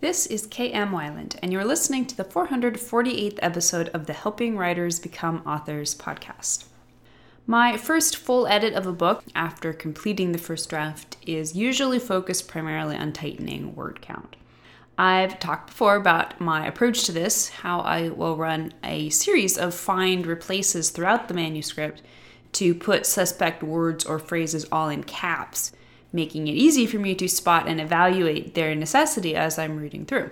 This is KM Weiland, and you're listening to the 448th episode of the Helping Writers Become Authors podcast. My first full edit of a book after completing the first draft is usually focused primarily on tightening word count. I've talked before about my approach to this, how I will run a series of find replaces throughout the manuscript to put suspect words or phrases all in caps making it easy for me to spot and evaluate their necessity as I'm reading through.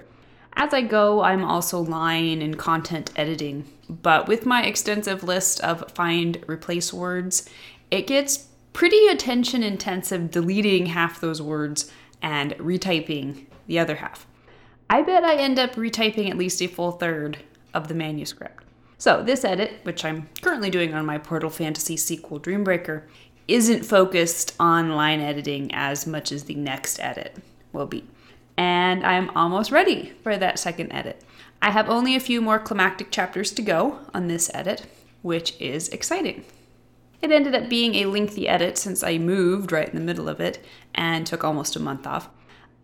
As I go, I'm also line and content editing, but with my extensive list of find replace words, it gets pretty attention intensive deleting half those words and retyping the other half. I bet I end up retyping at least a full third of the manuscript. So, this edit, which I'm currently doing on my Portal Fantasy sequel Dreambreaker, isn't focused on line editing as much as the next edit will be. And I'm almost ready for that second edit. I have only a few more climactic chapters to go on this edit, which is exciting. It ended up being a lengthy edit since I moved right in the middle of it and took almost a month off.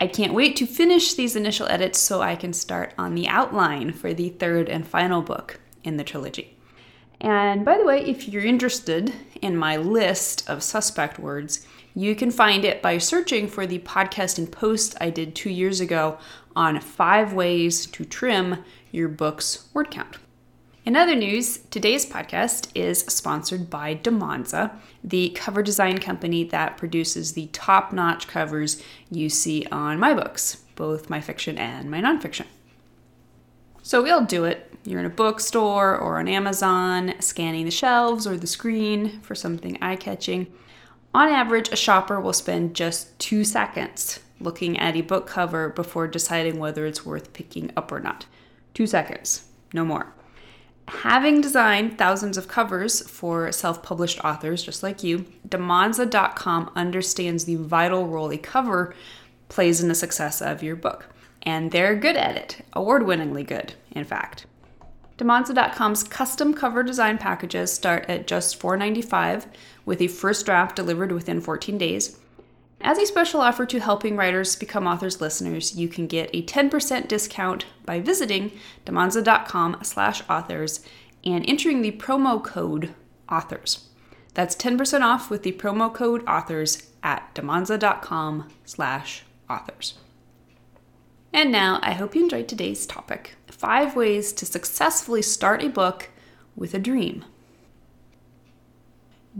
I can't wait to finish these initial edits so I can start on the outline for the third and final book in the trilogy. And by the way, if you're interested in my list of suspect words, you can find it by searching for the podcast and post I did two years ago on five ways to trim your book's word count. In other news, today's podcast is sponsored by Damonza, the cover design company that produces the top notch covers you see on my books, both my fiction and my nonfiction. So we'll do it you're in a bookstore or on Amazon, scanning the shelves or the screen for something eye catching. On average, a shopper will spend just two seconds looking at a book cover before deciding whether it's worth picking up or not. Two seconds, no more. Having designed thousands of covers for self published authors just like you, Damonza.com understands the vital role a cover plays in the success of your book. And they're good at it, award winningly good, in fact. Damonza.com's custom cover design packages start at just $4.95 with a first draft delivered within 14 days. As a special offer to helping writers become authors listeners, you can get a 10% discount by visiting damonza.com slash authors and entering the promo code authors. That's 10% off with the promo code authors at damonza.com slash authors. And now, I hope you enjoyed today's topic five ways to successfully start a book with a dream.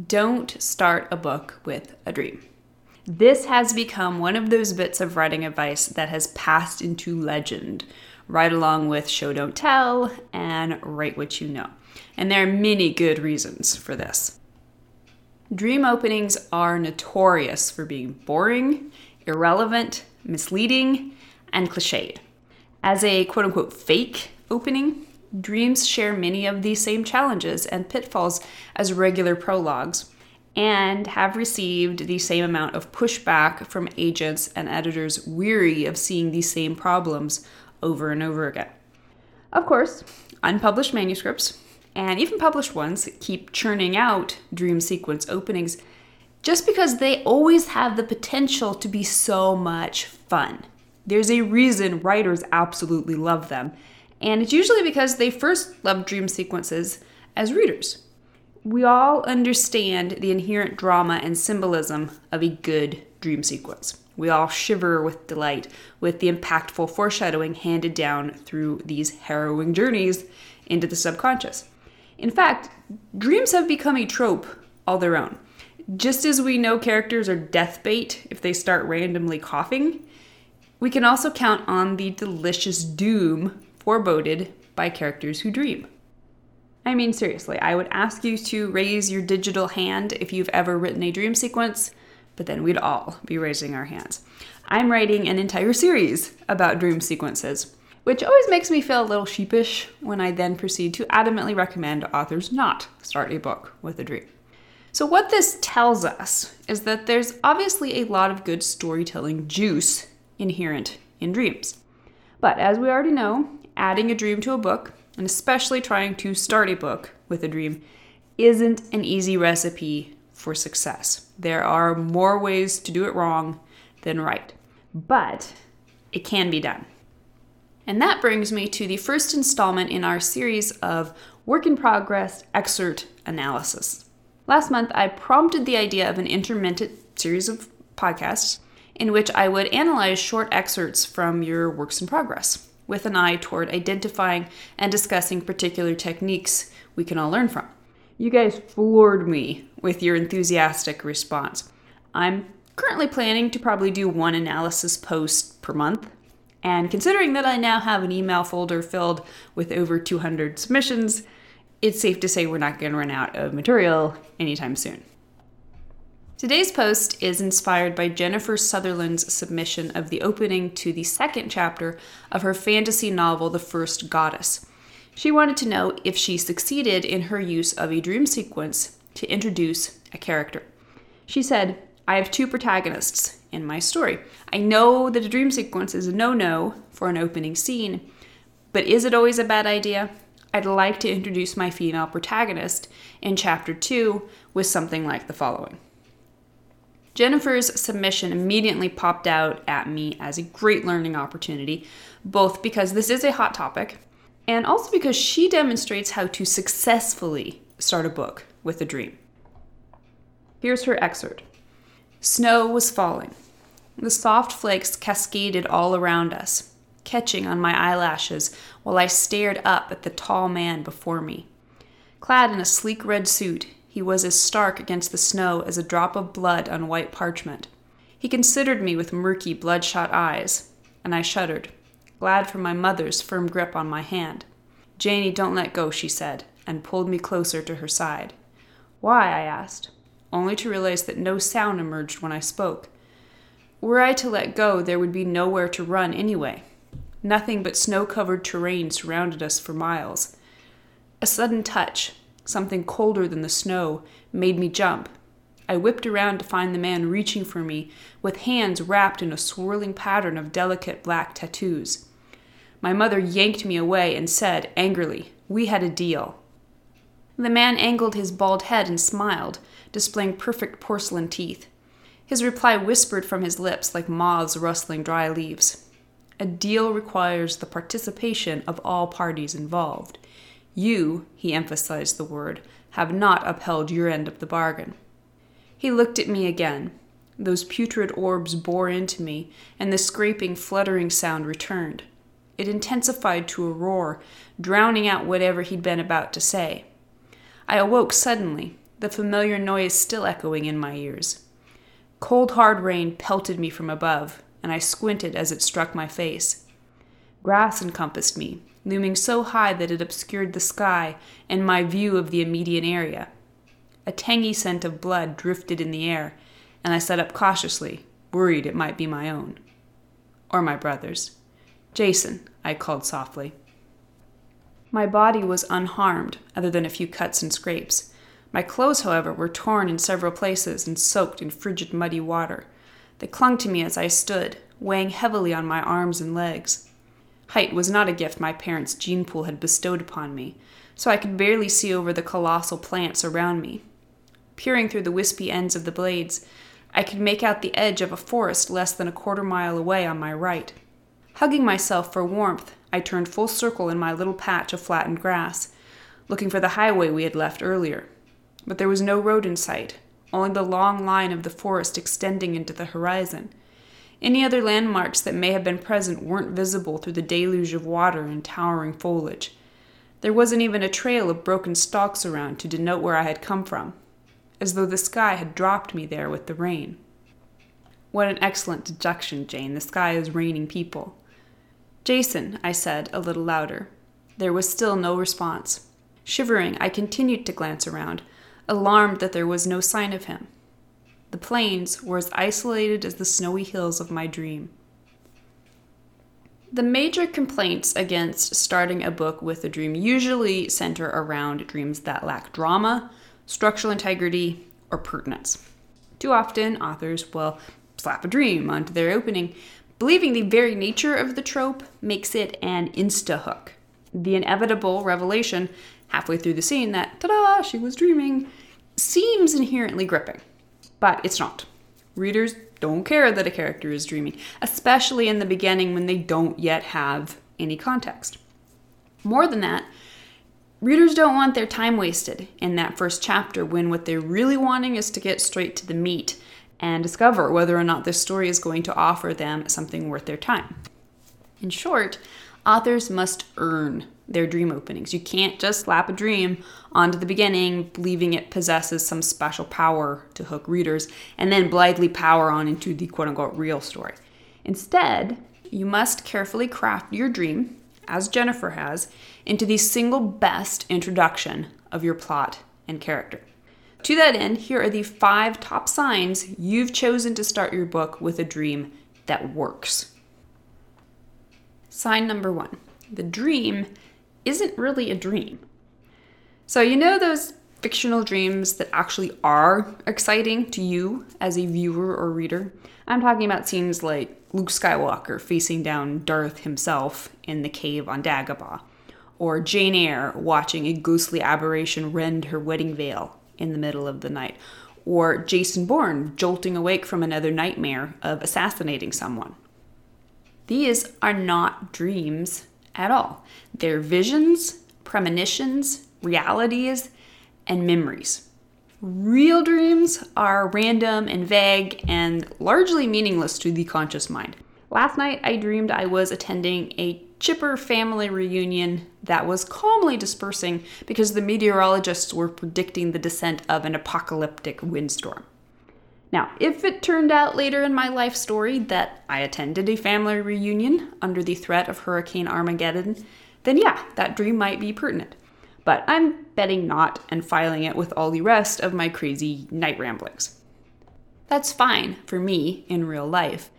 Don't start a book with a dream. This has become one of those bits of writing advice that has passed into legend, right along with show don't tell and write what you know. And there are many good reasons for this. Dream openings are notorious for being boring, irrelevant, misleading, and cliched. As a quote unquote fake opening, dreams share many of the same challenges and pitfalls as regular prologues and have received the same amount of pushback from agents and editors weary of seeing these same problems over and over again. Of course, unpublished manuscripts and even published ones keep churning out dream sequence openings just because they always have the potential to be so much fun. There's a reason writers absolutely love them, and it's usually because they first loved dream sequences as readers. We all understand the inherent drama and symbolism of a good dream sequence. We all shiver with delight with the impactful foreshadowing handed down through these harrowing journeys into the subconscious. In fact, dreams have become a trope all their own. Just as we know characters are death bait if they start randomly coughing, we can also count on the delicious doom foreboded by characters who dream. I mean, seriously, I would ask you to raise your digital hand if you've ever written a dream sequence, but then we'd all be raising our hands. I'm writing an entire series about dream sequences, which always makes me feel a little sheepish when I then proceed to adamantly recommend authors not start a book with a dream. So, what this tells us is that there's obviously a lot of good storytelling juice inherent in dreams. But as we already know, adding a dream to a book, and especially trying to start a book with a dream, isn't an easy recipe for success. There are more ways to do it wrong than right, but it can be done. And that brings me to the first installment in our series of work in progress excerpt analysis. Last month, I prompted the idea of an intermittent series of podcasts in which I would analyze short excerpts from your works in progress with an eye toward identifying and discussing particular techniques we can all learn from. You guys floored me with your enthusiastic response. I'm currently planning to probably do one analysis post per month. And considering that I now have an email folder filled with over 200 submissions, it's safe to say we're not going to run out of material anytime soon. Today's post is inspired by Jennifer Sutherland's submission of the opening to the second chapter of her fantasy novel, The First Goddess. She wanted to know if she succeeded in her use of a dream sequence to introduce a character. She said, I have two protagonists in my story. I know that a dream sequence is a no no for an opening scene, but is it always a bad idea? I'd like to introduce my female protagonist in chapter 2 with something like the following. Jennifer's submission immediately popped out at me as a great learning opportunity, both because this is a hot topic and also because she demonstrates how to successfully start a book with a dream. Here's her excerpt Snow was falling. The soft flakes cascaded all around us, catching on my eyelashes while I stared up at the tall man before me. Clad in a sleek red suit, he was as stark against the snow as a drop of blood on white parchment. He considered me with murky, bloodshot eyes, and I shuddered, glad for my mother's firm grip on my hand. Janie, don't let go, she said, and pulled me closer to her side. Why? I asked, only to realize that no sound emerged when I spoke. Were I to let go, there would be nowhere to run anyway. Nothing but snow covered terrain surrounded us for miles. A sudden touch, something colder than the snow, made me jump. I whipped around to find the man reaching for me, with hands wrapped in a swirling pattern of delicate black tattoos. My mother yanked me away and said angrily, We had a deal. The man angled his bald head and smiled, displaying perfect porcelain teeth. His reply whispered from his lips like moths rustling dry leaves. A deal requires the participation of all parties involved. You, he emphasized the word, have not upheld your end of the bargain. He looked at me again. Those putrid orbs bore into me, and the scraping, fluttering sound returned. It intensified to a roar, drowning out whatever he'd been about to say. I awoke suddenly, the familiar noise still echoing in my ears. Cold, hard rain pelted me from above, and I squinted as it struck my face. Grass encompassed me, looming so high that it obscured the sky and my view of the immediate area. A tangy scent of blood drifted in the air, and I sat up cautiously, worried it might be my own. Or my brother's. Jason, I called softly. My body was unharmed, other than a few cuts and scrapes. My clothes, however, were torn in several places and soaked in frigid, muddy water. They clung to me as I stood, weighing heavily on my arms and legs. Height was not a gift my parents' gene pool had bestowed upon me, so I could barely see over the colossal plants around me. Peering through the wispy ends of the blades, I could make out the edge of a forest less than a quarter mile away on my right. Hugging myself for warmth, I turned full circle in my little patch of flattened grass, looking for the highway we had left earlier. But there was no road in sight, only the long line of the forest extending into the horizon. Any other landmarks that may have been present weren't visible through the deluge of water and towering foliage. There wasn't even a trail of broken stalks around to denote where I had come from, as though the sky had dropped me there with the rain. What an excellent deduction, Jane. The sky is raining people. Jason, I said, a little louder. There was still no response. Shivering, I continued to glance around, alarmed that there was no sign of him. The plains were as isolated as the snowy hills of my dream. The major complaints against starting a book with a dream usually center around dreams that lack drama, structural integrity, or pertinence. Too often, authors will slap a dream onto their opening, believing the very nature of the trope makes it an insta hook. The inevitable revelation halfway through the scene that, ta da, she was dreaming, seems inherently gripping but it's not. Readers don't care that a character is dreaming, especially in the beginning when they don't yet have any context. More than that, readers don't want their time wasted in that first chapter when what they're really wanting is to get straight to the meat and discover whether or not this story is going to offer them something worth their time. In short, authors must earn their dream openings. You can't just slap a dream onto the beginning, believing it possesses some special power to hook readers, and then blithely power on into the quote unquote real story. Instead, you must carefully craft your dream, as Jennifer has, into the single best introduction of your plot and character. To that end, here are the five top signs you've chosen to start your book with a dream that works. Sign number one the dream isn't really a dream. So, you know those fictional dreams that actually are exciting to you as a viewer or reader? I'm talking about scenes like Luke Skywalker facing down Darth himself in the cave on Dagobah, or Jane Eyre watching a ghostly aberration rend her wedding veil in the middle of the night, or Jason Bourne jolting awake from another nightmare of assassinating someone. These are not dreams at all. They're visions, premonitions, realities, and memories. Real dreams are random and vague and largely meaningless to the conscious mind. Last night, I dreamed I was attending a chipper family reunion that was calmly dispersing because the meteorologists were predicting the descent of an apocalyptic windstorm. Now, if it turned out later in my life story that I attended a family reunion under the threat of Hurricane Armageddon, then yeah, that dream might be pertinent. But I'm betting not and filing it with all the rest of my crazy night ramblings. That's fine for me in real life,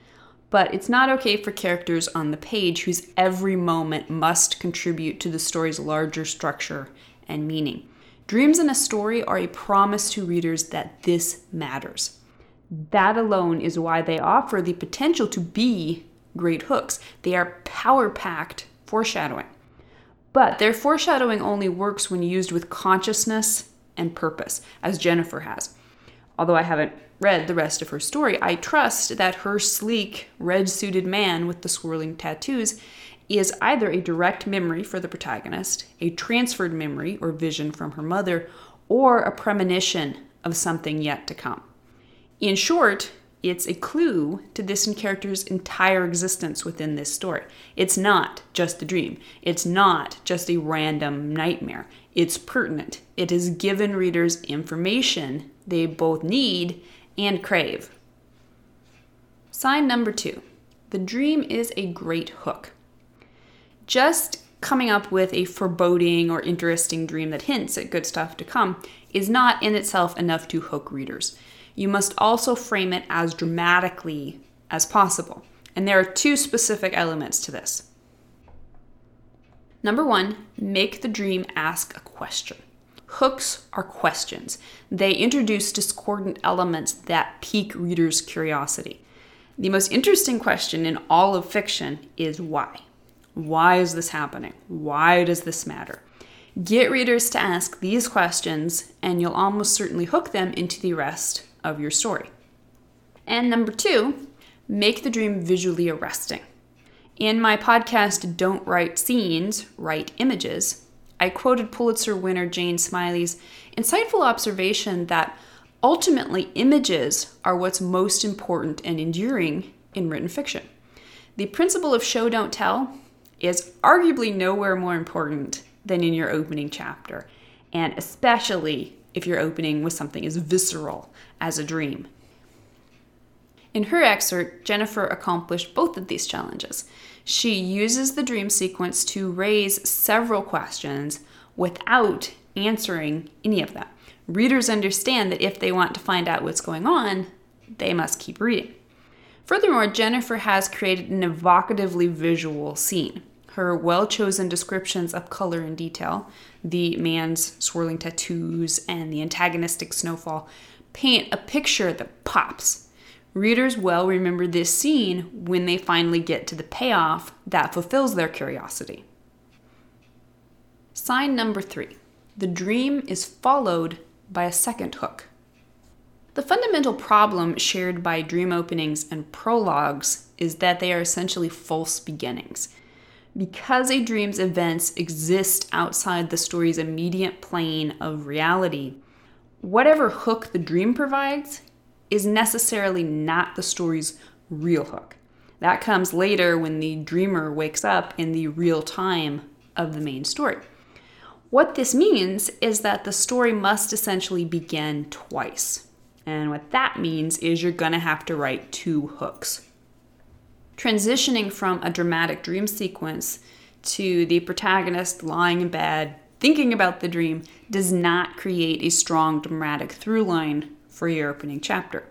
but it's not okay for characters on the page whose every moment must contribute to the story's larger structure and meaning. Dreams in a story are a promise to readers that this matters. That alone is why they offer the potential to be great hooks. They are power packed foreshadowing. But their foreshadowing only works when used with consciousness and purpose, as Jennifer has. Although I haven't read the rest of her story, I trust that her sleek, red suited man with the swirling tattoos is either a direct memory for the protagonist, a transferred memory or vision from her mother, or a premonition of something yet to come. In short, it's a clue to this character's entire existence within this story. It's not just a dream. It's not just a random nightmare. It's pertinent. It has given readers information they both need and crave. Sign number two the dream is a great hook. Just coming up with a foreboding or interesting dream that hints at good stuff to come is not in itself enough to hook readers you must also frame it as dramatically as possible. And there are two specific elements to this. Number one, make the dream ask a question. Hooks are questions. They introduce discordant elements that pique readers' curiosity. The most interesting question in all of fiction is why? Why is this happening? Why does this matter? Get readers to ask these questions, and you'll almost certainly hook them into the rest of your story. And number two, make the dream visually arresting. In my podcast, Don't Write Scenes, Write Images, I quoted Pulitzer winner Jane Smiley's insightful observation that ultimately images are what's most important and enduring in written fiction. The principle of show don't tell is arguably nowhere more important than in your opening chapter, and especially if you're opening with something as visceral as a dream. In her excerpt, Jennifer accomplished both of these challenges. She uses the dream sequence to raise several questions without answering any of them. Readers understand that if they want to find out what's going on, they must keep reading. Furthermore, Jennifer has created an evocatively visual scene. Her well chosen descriptions of color and detail, the man's swirling tattoos, and the antagonistic snowfall paint a picture that pops. Readers will remember this scene when they finally get to the payoff that fulfills their curiosity. Sign number three the dream is followed by a second hook. The fundamental problem shared by dream openings and prologues is that they are essentially false beginnings. Because a dream's events exist outside the story's immediate plane of reality, whatever hook the dream provides is necessarily not the story's real hook. That comes later when the dreamer wakes up in the real time of the main story. What this means is that the story must essentially begin twice. And what that means is you're to have to write two hooks. Transitioning from a dramatic dream sequence to the protagonist lying in bed thinking about the dream does not create a strong dramatic through line for your opening chapter.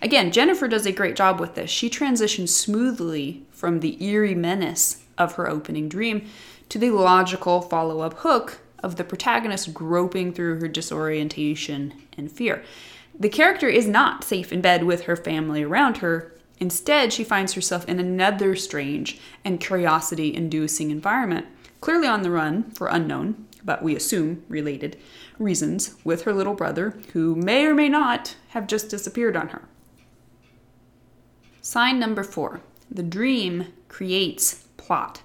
Again, Jennifer does a great job with this. She transitions smoothly from the eerie menace of her opening dream to the logical follow up hook of the protagonist groping through her disorientation and fear. The character is not safe in bed with her family around her. Instead, she finds herself in another strange and curiosity inducing environment, clearly on the run for unknown, but we assume related, reasons with her little brother, who may or may not have just disappeared on her. Sign number four the dream creates plot.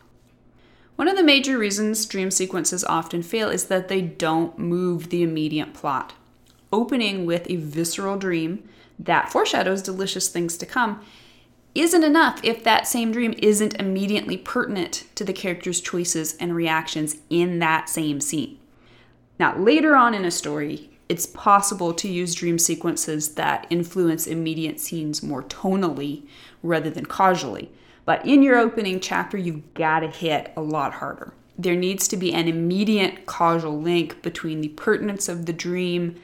One of the major reasons dream sequences often fail is that they don't move the immediate plot. Opening with a visceral dream that foreshadows delicious things to come isn't enough if that same dream isn't immediately pertinent to the character's choices and reactions in that same scene. Now, later on in a story, it's possible to use dream sequences that influence immediate scenes more tonally rather than causally. But in your opening chapter, you've got to hit a lot harder. There needs to be an immediate causal link between the pertinence of the dream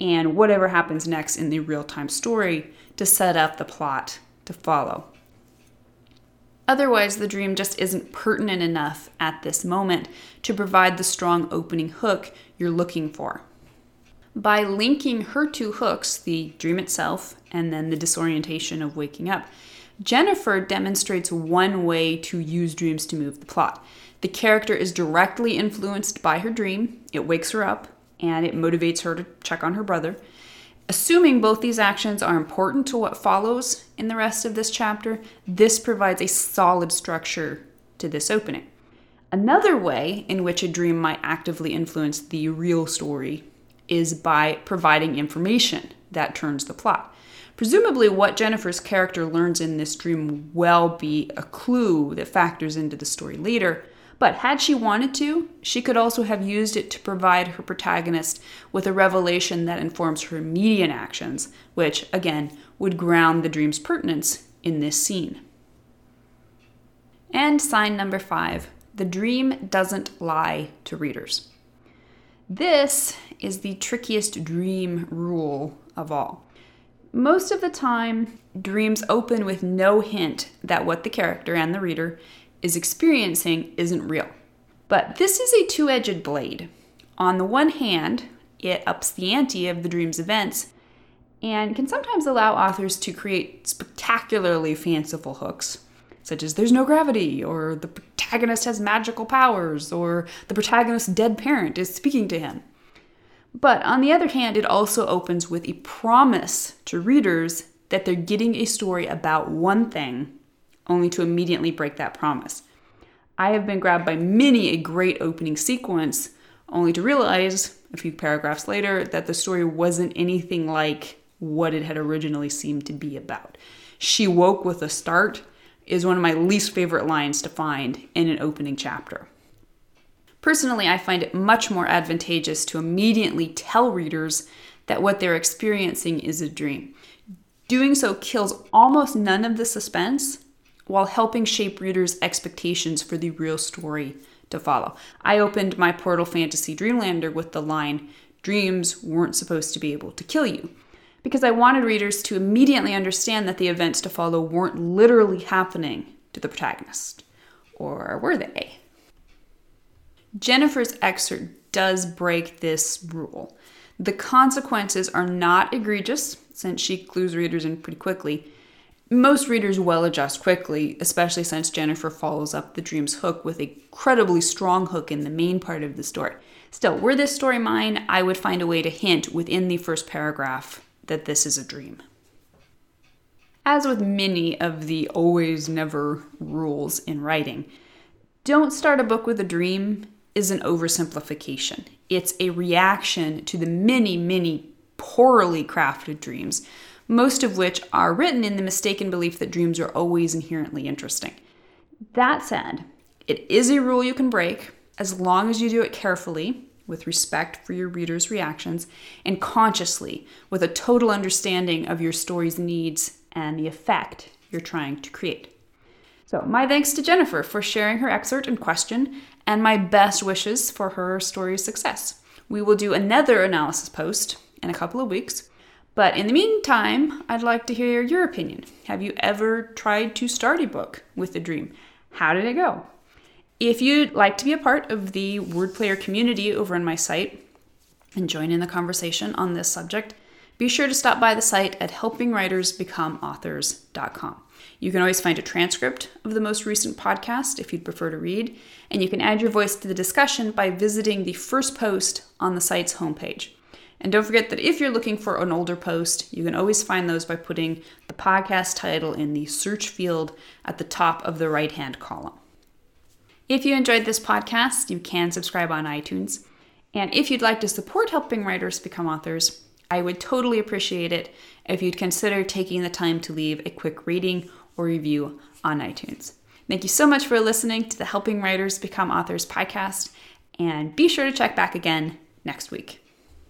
and whatever happens next in the real time story to set up the plot to follow. Otherwise, the dream just isn't pertinent enough at this moment to provide the strong opening hook you're looking for. By linking her two hooks, the dream itself and then the disorientation of waking up, Jennifer demonstrates one way to use dreams to move the plot. The character is directly influenced by her dream, it wakes her up, and it motivates her to check on her brother. Assuming both these actions are important to what follows in the rest of this chapter, this provides a solid structure to this opening. Another way in which a dream might actively influence the real story is by providing information that turns the plot. Presumably, what Jennifer's character learns in this dream will be a clue that factors into the story later, but had she wanted to, she could also have used it to provide her protagonist with a revelation that informs her immediate actions, which, again, would ground the dream's pertinence in this scene. And sign number five the dream doesn't lie to readers. This is the trickiest dream rule of all. Most of the time, dreams open with no hint that what the character and the reader is experiencing isn't real. But this is a two edged blade. On the one hand, it ups the ante of the dream's events and can sometimes allow authors to create spectacularly fanciful hooks, such as there's no gravity, or the protagonist has magical powers, or the protagonist's dead parent is speaking to him. But on the other hand, it also opens with a promise to readers that they're getting a story about one thing only to immediately break that promise. I have been grabbed by many a great opening sequence, only to realize a few paragraphs later that the story wasn't anything like what it had originally seemed to be about. She woke with a start is one of my least favorite lines to find in an opening chapter. Personally, I find it much more advantageous to immediately tell readers that what they're experiencing is a dream. Doing so kills almost none of the suspense while helping shape readers' expectations for the real story to follow. I opened my Portal Fantasy Dreamlander with the line, Dreams weren't supposed to be able to kill you, because I wanted readers to immediately understand that the events to follow weren't literally happening to the protagonist. Or were they? Jennifer's excerpt does break this rule. The consequences are not egregious, since she clues readers in pretty quickly, most readers will adjust quickly, especially since Jennifer follows up the dream's hook with a incredibly strong hook in the main part of the story. Still, were this story mine, I would find a way to hint within the first paragraph that this is a dream. As with many of the always never rules in writing, Don't start a book with a dream is an oversimplification. It's a reaction to the many, many poorly crafted dreams, most of which are written in the mistaken belief that dreams are always inherently interesting. That said, it is a rule you can break as long as you do it carefully, with respect for your reader's reactions, and consciously, with a total understanding of your story's needs and the effect you're trying to create. So, my thanks to Jennifer for sharing her excerpt and question, and my best wishes for her story's success. We will do another analysis post in a couple of weeks. But in the meantime, I'd like to hear your opinion. Have you ever tried to start a book with a dream? How did it go? If you'd like to be a part of the word player community over on my site and join in the conversation on this subject, be sure to stop by the site at helpingwritersbecomeauthors.com. You can always find a transcript of the most recent podcast if you'd prefer to read, and you can add your voice to the discussion by visiting the first post on the site's homepage. And don't forget that if you're looking for an older post, you can always find those by putting the podcast title in the search field at the top of the right hand column. If you enjoyed this podcast, you can subscribe on iTunes. And if you'd like to support helping writers become authors, I would totally appreciate it if you'd consider taking the time to leave a quick rating or review on iTunes. Thank you so much for listening to the Helping Writers Become Authors podcast, and be sure to check back again next week.